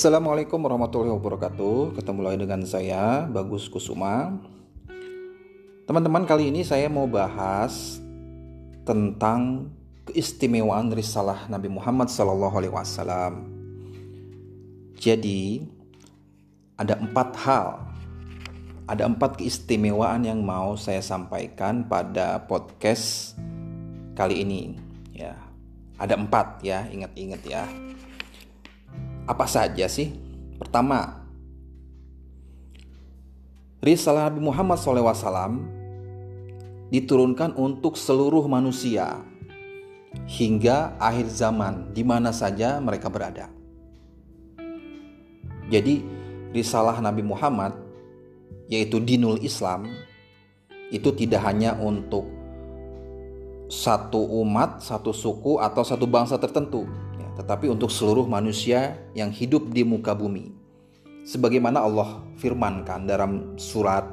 Assalamualaikum warahmatullahi wabarakatuh. Ketemu lagi dengan saya Bagus Kusuma. Teman-teman, kali ini saya mau bahas tentang keistimewaan risalah Nabi Muhammad SAW. Jadi, ada empat hal, ada empat keistimewaan yang mau saya sampaikan pada podcast kali ini. Ya, ada empat ya, ingat-ingat ya. Apa saja sih? Pertama, Risalah Nabi Muhammad SAW diturunkan untuk seluruh manusia hingga akhir zaman di mana saja mereka berada. Jadi, risalah Nabi Muhammad yaitu dinul Islam itu tidak hanya untuk satu umat, satu suku atau satu bangsa tertentu, tetapi untuk seluruh manusia yang hidup di muka bumi. Sebagaimana Allah firmankan dalam surat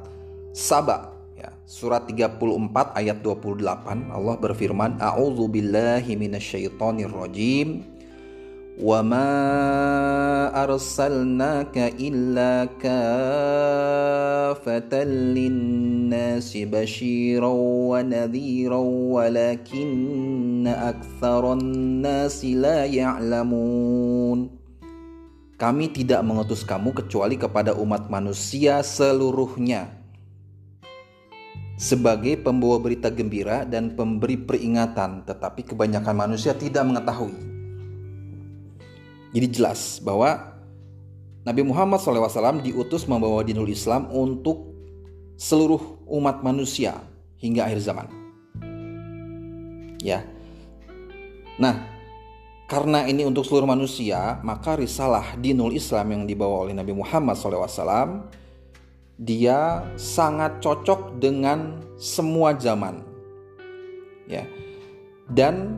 Saba ya, surat 34 ayat 28 Allah berfirman A'udhu billahi minasyaitonir rajim wa ma arsalnaka illa kafatan للناس بشيرا ونذيرا ولكن أكثر الناس لا يعلمون Kami tidak mengutus kamu kecuali kepada umat manusia seluruhnya sebagai pembawa berita gembira dan pemberi peringatan, tetapi kebanyakan manusia tidak mengetahui. Jadi jelas bahwa Nabi Muhammad SAW diutus membawa dinul Islam untuk seluruh umat manusia hingga akhir zaman. Ya. Nah, karena ini untuk seluruh manusia, maka risalah dinul Islam yang dibawa oleh Nabi Muhammad SAW dia sangat cocok dengan semua zaman. Ya. Dan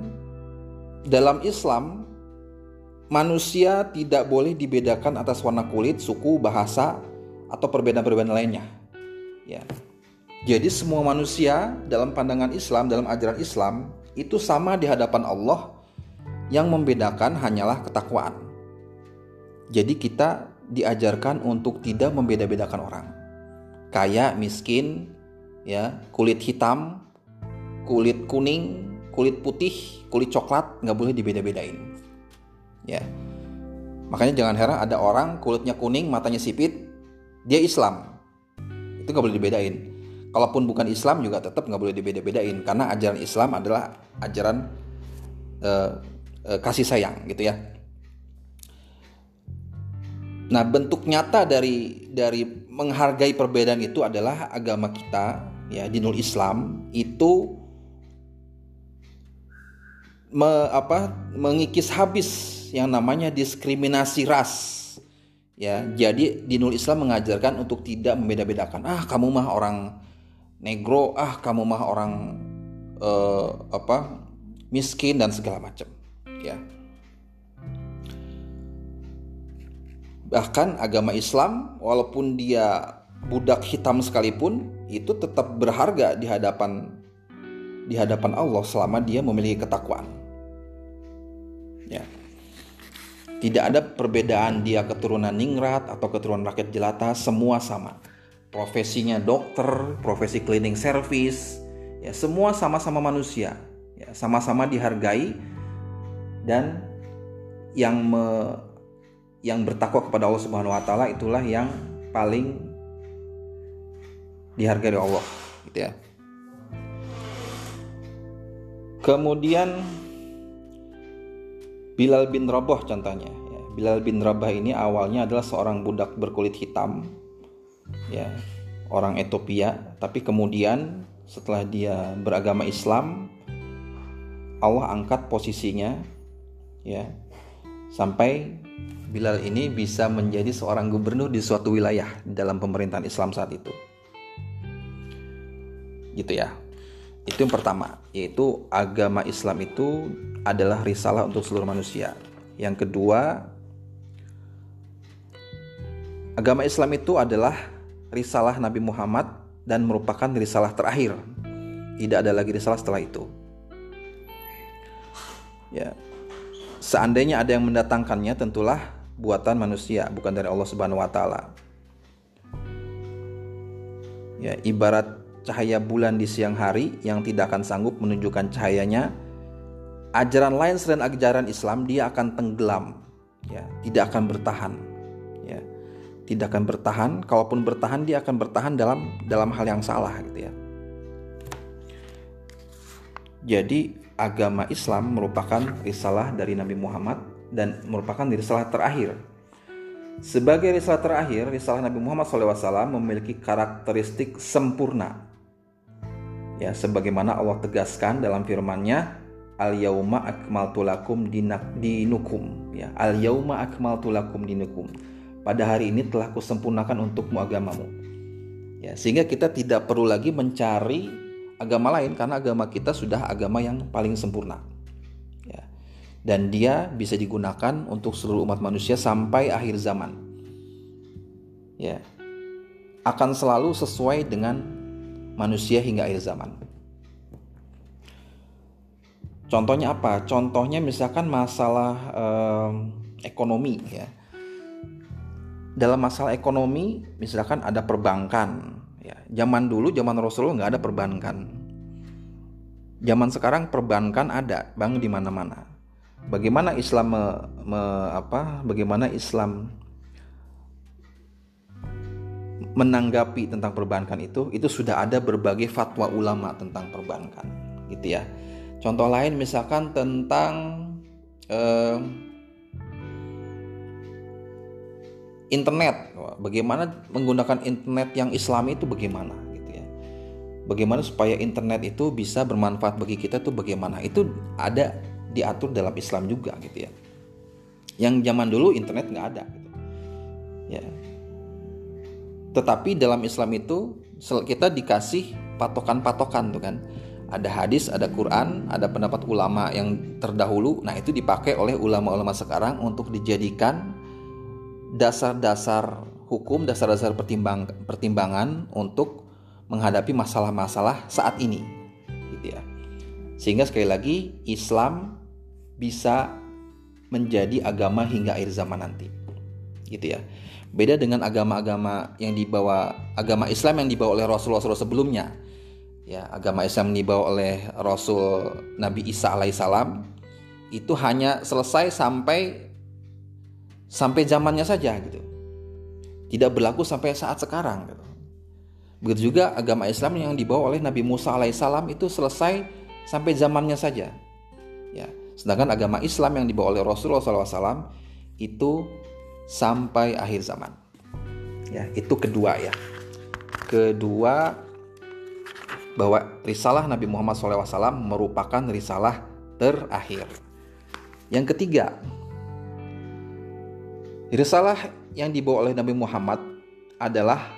dalam Islam manusia tidak boleh dibedakan atas warna kulit, suku, bahasa, atau perbedaan-perbedaan lainnya. Ya. Jadi semua manusia dalam pandangan Islam, dalam ajaran Islam itu sama di hadapan Allah. Yang membedakan hanyalah ketakwaan. Jadi kita diajarkan untuk tidak membeda-bedakan orang. Kaya, miskin, ya, kulit hitam, kulit kuning, kulit putih, kulit coklat nggak boleh dibeda-bedain ya makanya jangan heran ada orang kulitnya kuning matanya sipit dia Islam itu nggak boleh dibedain kalaupun bukan Islam juga tetap nggak boleh dibeda-bedain karena ajaran Islam adalah ajaran uh, uh, kasih sayang gitu ya Nah, bentuk nyata dari dari menghargai perbedaan itu adalah agama kita, ya, dinul Islam itu me, apa, mengikis habis yang namanya diskriminasi ras. Ya, jadi dinul Islam mengajarkan untuk tidak membeda-bedakan. Ah, kamu mah orang negro, ah kamu mah orang uh, apa? miskin dan segala macam, ya. Bahkan agama Islam walaupun dia budak hitam sekalipun itu tetap berharga di hadapan di hadapan Allah selama dia memiliki ketakwaan. Tidak ada perbedaan dia keturunan ningrat atau keturunan rakyat jelata, semua sama. Profesinya dokter, profesi cleaning service, ya semua sama-sama manusia, ya sama-sama dihargai dan yang me, yang bertakwa kepada Allah Subhanahu wa taala itulah yang paling dihargai oleh Allah, gitu ya. Kemudian Bilal bin Rabah contohnya. Bilal bin Rabah ini awalnya adalah seorang budak berkulit hitam, ya orang Ethiopia. Tapi kemudian setelah dia beragama Islam, Allah angkat posisinya, ya sampai Bilal ini bisa menjadi seorang gubernur di suatu wilayah dalam pemerintahan Islam saat itu. Gitu ya. Itu yang pertama, yaitu agama Islam itu adalah risalah untuk seluruh manusia. Yang kedua, agama Islam itu adalah risalah Nabi Muhammad dan merupakan risalah terakhir. Tidak ada lagi risalah setelah itu. Ya. Seandainya ada yang mendatangkannya, tentulah buatan manusia, bukan dari Allah Subhanahu wa taala. Ya, ibarat cahaya bulan di siang hari yang tidak akan sanggup menunjukkan cahayanya, ajaran lain selain ajaran Islam dia akan tenggelam, ya, tidak akan bertahan. Ya. Tidak akan bertahan, kalaupun bertahan dia akan bertahan dalam dalam hal yang salah gitu ya. Jadi agama Islam merupakan risalah dari Nabi Muhammad dan merupakan risalah terakhir. Sebagai risalah terakhir, risalah Nabi Muhammad SAW memiliki karakteristik sempurna. Ya, sebagaimana Allah tegaskan dalam firman-Nya, Al-yauma akmaltu lakum dinukum. Ya, Al-yauma akmaltu lakum dinukum. Pada hari ini telah kusempurnakan untukmu agamamu. Ya, sehingga kita tidak perlu lagi mencari agama lain karena agama kita sudah agama yang paling sempurna. Ya. Dan dia bisa digunakan untuk seluruh umat manusia sampai akhir zaman. Ya. Akan selalu sesuai dengan manusia hingga akhir zaman. Contohnya apa? Contohnya misalkan masalah eh, ekonomi ya. Dalam masalah ekonomi, misalkan ada perbankan, Ya, zaman dulu zaman Rasulullah nggak ada perbankan. Zaman sekarang perbankan ada, bank di mana-mana. Bagaimana Islam me, me, apa? Bagaimana Islam menanggapi tentang perbankan itu? Itu sudah ada berbagai fatwa ulama tentang perbankan, gitu ya. Contoh lain misalkan tentang eh, internet. Bagaimana menggunakan internet yang islami itu bagaimana gitu ya. Bagaimana supaya internet itu bisa bermanfaat bagi kita tuh bagaimana. Itu ada diatur dalam Islam juga gitu ya. Yang zaman dulu internet nggak ada gitu. ya. Tetapi dalam Islam itu kita dikasih patokan-patokan tuh kan. Ada hadis, ada Quran, ada pendapat ulama yang terdahulu. Nah, itu dipakai oleh ulama-ulama sekarang untuk dijadikan dasar-dasar hukum, dasar-dasar pertimbang, pertimbangan untuk menghadapi masalah-masalah saat ini, gitu ya. Sehingga sekali lagi Islam bisa menjadi agama hingga akhir zaman nanti, gitu ya. Beda dengan agama-agama yang dibawa agama Islam yang dibawa oleh Rasulullah SAW sebelumnya, ya agama Islam yang dibawa oleh Rasul Nabi Isa alaihissalam itu hanya selesai sampai sampai zamannya saja gitu. Tidak berlaku sampai saat sekarang gitu. Begitu juga agama Islam yang dibawa oleh Nabi Musa alaihissalam itu selesai sampai zamannya saja. Ya, sedangkan agama Islam yang dibawa oleh Rasulullah SAW itu sampai akhir zaman. Ya, itu kedua ya. Kedua bahwa risalah Nabi Muhammad SAW merupakan risalah terakhir. Yang ketiga, Risalah yang dibawa oleh Nabi Muhammad adalah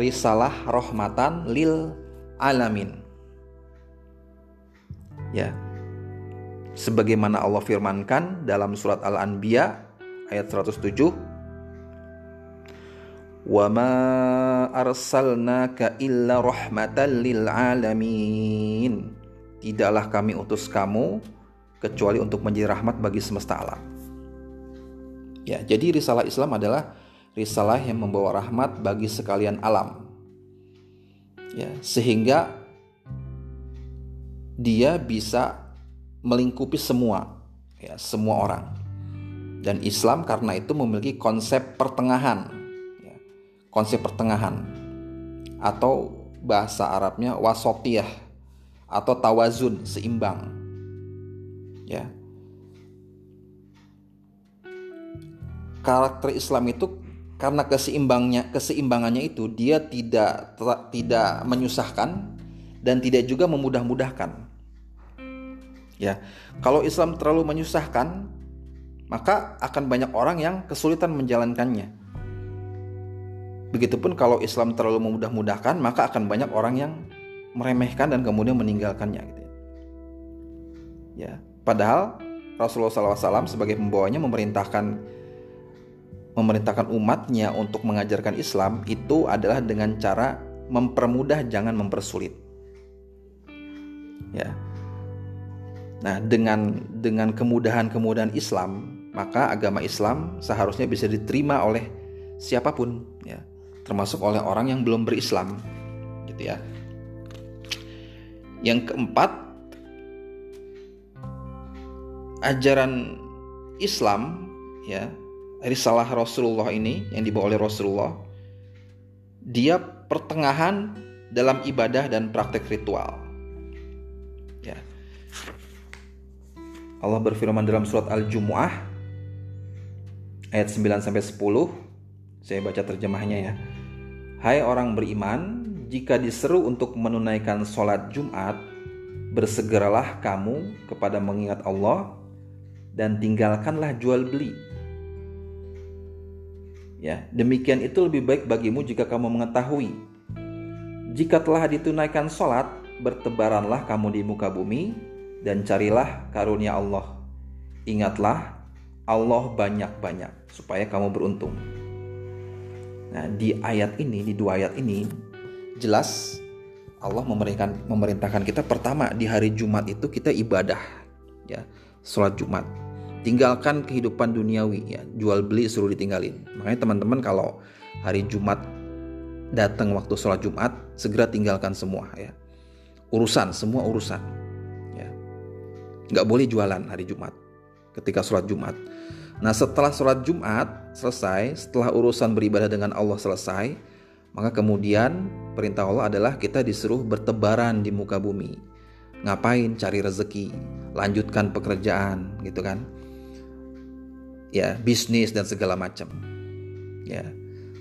risalah rahmatan lil alamin. Ya. Sebagaimana Allah firmankan dalam surat Al-Anbiya ayat 107 Wa ma arsalnaka illa rahmatan lil alamin. Tidaklah kami utus kamu kecuali untuk menjadi rahmat bagi semesta alam. Ya, jadi risalah Islam adalah risalah yang membawa rahmat bagi sekalian alam. Ya, sehingga dia bisa melingkupi semua ya, semua orang. Dan Islam karena itu memiliki konsep pertengahan. Ya, konsep pertengahan atau bahasa Arabnya wasotiyah atau tawazun seimbang. Ya, karakter Islam itu karena keseimbangnya keseimbangannya itu dia tidak tidak menyusahkan dan tidak juga memudah-mudahkan. Ya, kalau Islam terlalu menyusahkan, maka akan banyak orang yang kesulitan menjalankannya. Begitupun kalau Islam terlalu memudah-mudahkan, maka akan banyak orang yang meremehkan dan kemudian meninggalkannya. Gitu ya. ya, padahal Rasulullah SAW sebagai pembawanya memerintahkan memerintahkan umatnya untuk mengajarkan Islam itu adalah dengan cara mempermudah jangan mempersulit. Ya. Nah, dengan dengan kemudahan-kemudahan Islam, maka agama Islam seharusnya bisa diterima oleh siapa pun ya, termasuk oleh orang yang belum berislam gitu ya. Yang keempat, ajaran Islam ya, risalah Rasulullah ini yang dibawa oleh Rasulullah dia pertengahan dalam ibadah dan praktek ritual. Ya. Allah berfirman dalam surat Al-Jumu'ah ayat 9 sampai 10. Saya baca terjemahnya ya. Hai orang beriman, jika diseru untuk menunaikan sholat Jumat, bersegeralah kamu kepada mengingat Allah dan tinggalkanlah jual beli Ya, demikian itu lebih baik bagimu jika kamu mengetahui. Jika telah ditunaikan sholat, bertebaranlah kamu di muka bumi dan carilah karunia Allah. Ingatlah, Allah banyak-banyak supaya kamu beruntung. Nah, di ayat ini, di dua ayat ini, jelas Allah memerintahkan, kita pertama di hari Jumat itu kita ibadah, ya, sholat Jumat tinggalkan kehidupan duniawi ya. Jual beli suruh ditinggalin. Makanya teman-teman kalau hari Jumat datang waktu sholat Jumat segera tinggalkan semua ya. Urusan semua urusan ya. Nggak boleh jualan hari Jumat ketika sholat Jumat. Nah setelah sholat Jumat selesai setelah urusan beribadah dengan Allah selesai maka kemudian perintah Allah adalah kita disuruh bertebaran di muka bumi. Ngapain? Cari rezeki lanjutkan pekerjaan gitu kan ya bisnis dan segala macam. Ya.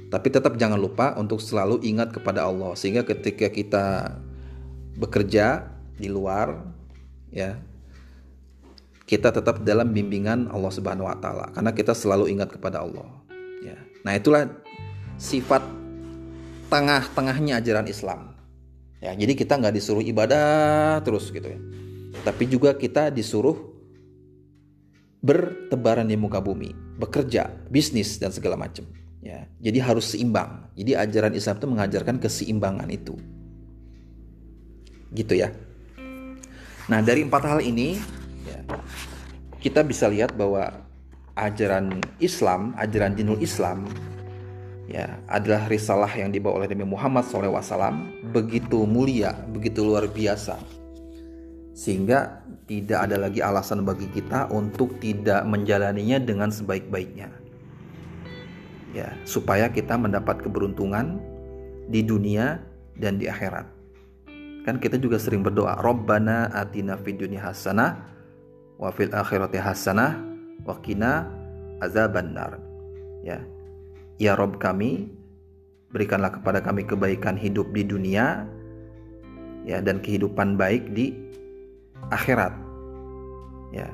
Tapi tetap jangan lupa untuk selalu ingat kepada Allah. Sehingga ketika kita bekerja di luar ya kita tetap dalam bimbingan Allah Subhanahu wa taala. Karena kita selalu ingat kepada Allah. Ya. Nah itulah sifat tengah-tengahnya ajaran Islam. Ya jadi kita nggak disuruh ibadah terus gitu ya. Tapi juga kita disuruh bertebaran di muka bumi, bekerja, bisnis dan segala macam. Ya, jadi harus seimbang. Jadi ajaran Islam itu mengajarkan keseimbangan itu. Gitu ya. Nah dari empat hal ini, ya, kita bisa lihat bahwa ajaran Islam, ajaran dinul Islam, ya adalah risalah yang dibawa oleh Nabi Muhammad SAW begitu mulia, begitu luar biasa, sehingga tidak ada lagi alasan bagi kita untuk tidak menjalaninya dengan sebaik-baiknya. Ya, supaya kita mendapat keberuntungan di dunia dan di akhirat. Kan kita juga sering berdoa, Rabbana atina fid dunya hasanah wa fil akhirati hasanah wa qina azabannar. Ya. Ya Rob kami, berikanlah kepada kami kebaikan hidup di dunia ya dan kehidupan baik di akhirat. Ya.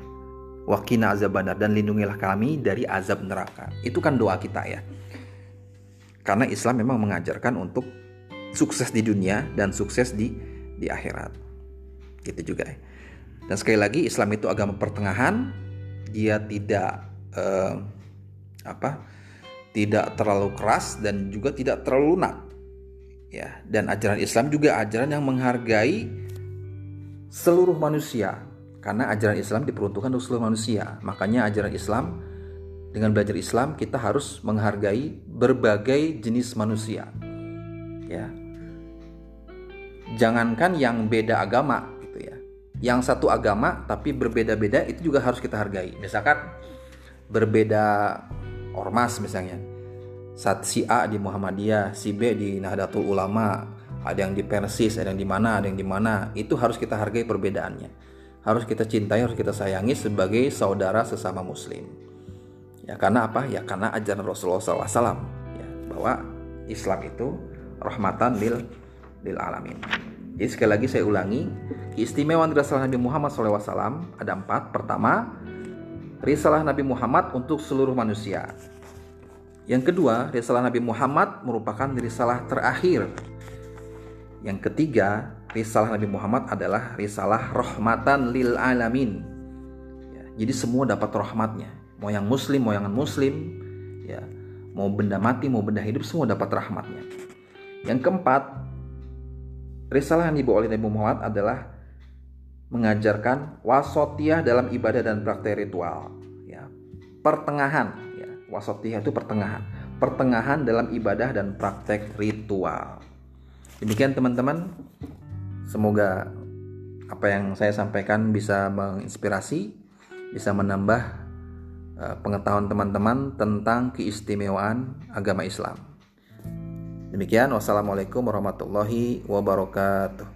Wakina azab benar dan lindungilah kami dari azab neraka. Itu kan doa kita ya. Karena Islam memang mengajarkan untuk sukses di dunia dan sukses di di akhirat. Gitu juga. Ya. Dan sekali lagi Islam itu agama pertengahan. Dia tidak eh, apa? Tidak terlalu keras dan juga tidak terlalu lunak. Ya, dan ajaran Islam juga ajaran yang menghargai seluruh manusia karena ajaran Islam diperuntukkan untuk seluruh manusia. Makanya ajaran Islam dengan belajar Islam kita harus menghargai berbagai jenis manusia. Ya. Jangankan yang beda agama gitu ya. Yang satu agama tapi berbeda-beda itu juga harus kita hargai. Misalkan berbeda ormas misalnya. Saat si A di Muhammadiyah, si B di Nahdlatul Ulama, ada yang di Persis, ada yang di mana, ada yang di mana. Itu harus kita hargai perbedaannya. Harus kita cintai, harus kita sayangi sebagai saudara sesama Muslim. Ya karena apa? Ya karena ajaran Rasulullah SAW. Ya, bahwa Islam itu rahmatan lil lil alamin. Jadi sekali lagi saya ulangi, keistimewaan risalah Nabi Muhammad SAW ada empat. Pertama, risalah Nabi Muhammad untuk seluruh manusia. Yang kedua, risalah Nabi Muhammad merupakan risalah terakhir yang ketiga, risalah Nabi Muhammad adalah risalah rahmatan lil alamin. Ya, jadi semua dapat rahmatnya. Mau yang muslim, mau yang muslim, ya, mau benda mati, mau benda hidup, semua dapat rahmatnya. Yang keempat, risalah yang dibawa oleh Nabi Muhammad adalah mengajarkan wasotiah dalam ibadah dan praktek ritual. Ya. pertengahan ya wasatiyah itu pertengahan pertengahan dalam ibadah dan praktek ritual demikian teman-teman. Semoga apa yang saya sampaikan bisa menginspirasi bisa menambah uh, pengetahuan teman-teman tentang keistimewaan agama Islam. Demikian. Wassalamualaikum warahmatullahi wabarakatuh